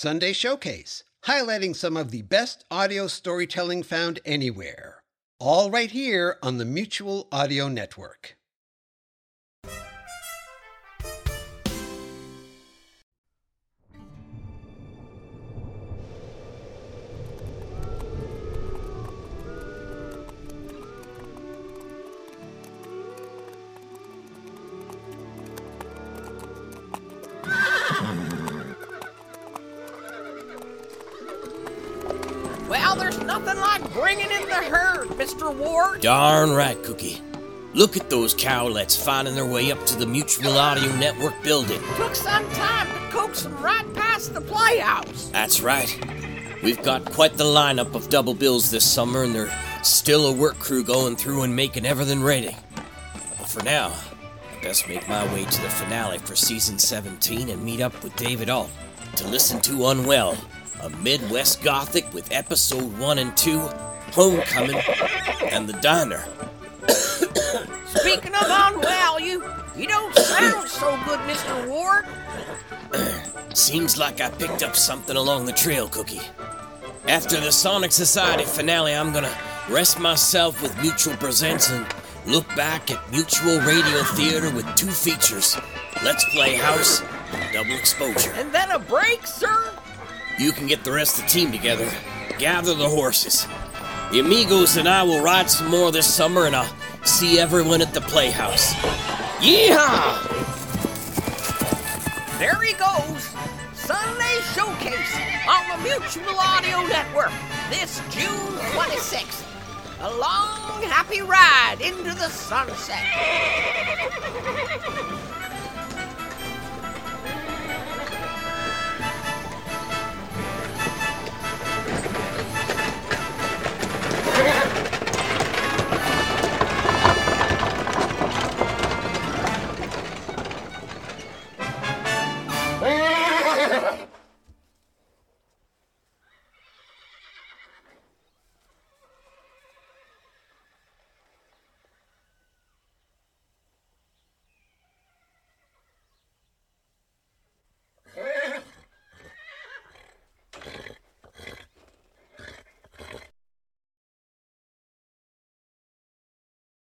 Sunday Showcase, highlighting some of the best audio storytelling found anywhere. All right here on the Mutual Audio Network. Nothing like bringing in the herd, Mr. Ward. Darn right, Cookie. Look at those cowlets finding their way up to the Mutual Audio Network building. Took some time to coax them right past the playhouse. That's right. We've got quite the lineup of double bills this summer, and there's still a work crew going through and making everything ready. But for now, I best make my way to the finale for season 17 and meet up with David Ault to listen to Unwell, a Midwest Gothic with episode 1 and 2, Homecoming, and The Diner. Speaking of unwell, you you don't sound so good, Mr. Ward. Seems like I picked up something along the trail, Cookie. After the Sonic Society finale, I'm gonna rest myself with Mutual Presents and look back at Mutual Radio Theater with two features Let's Play House and Double Exposure. And then a break, sir? You can get the rest of the team together, gather the horses. The amigos and I will ride some more this summer, and I'll see everyone at the Playhouse. Yeehaw! There he goes. Sunday Showcase on the Mutual Audio Network this June 26th. A long, happy ride into the sunset. Yeah.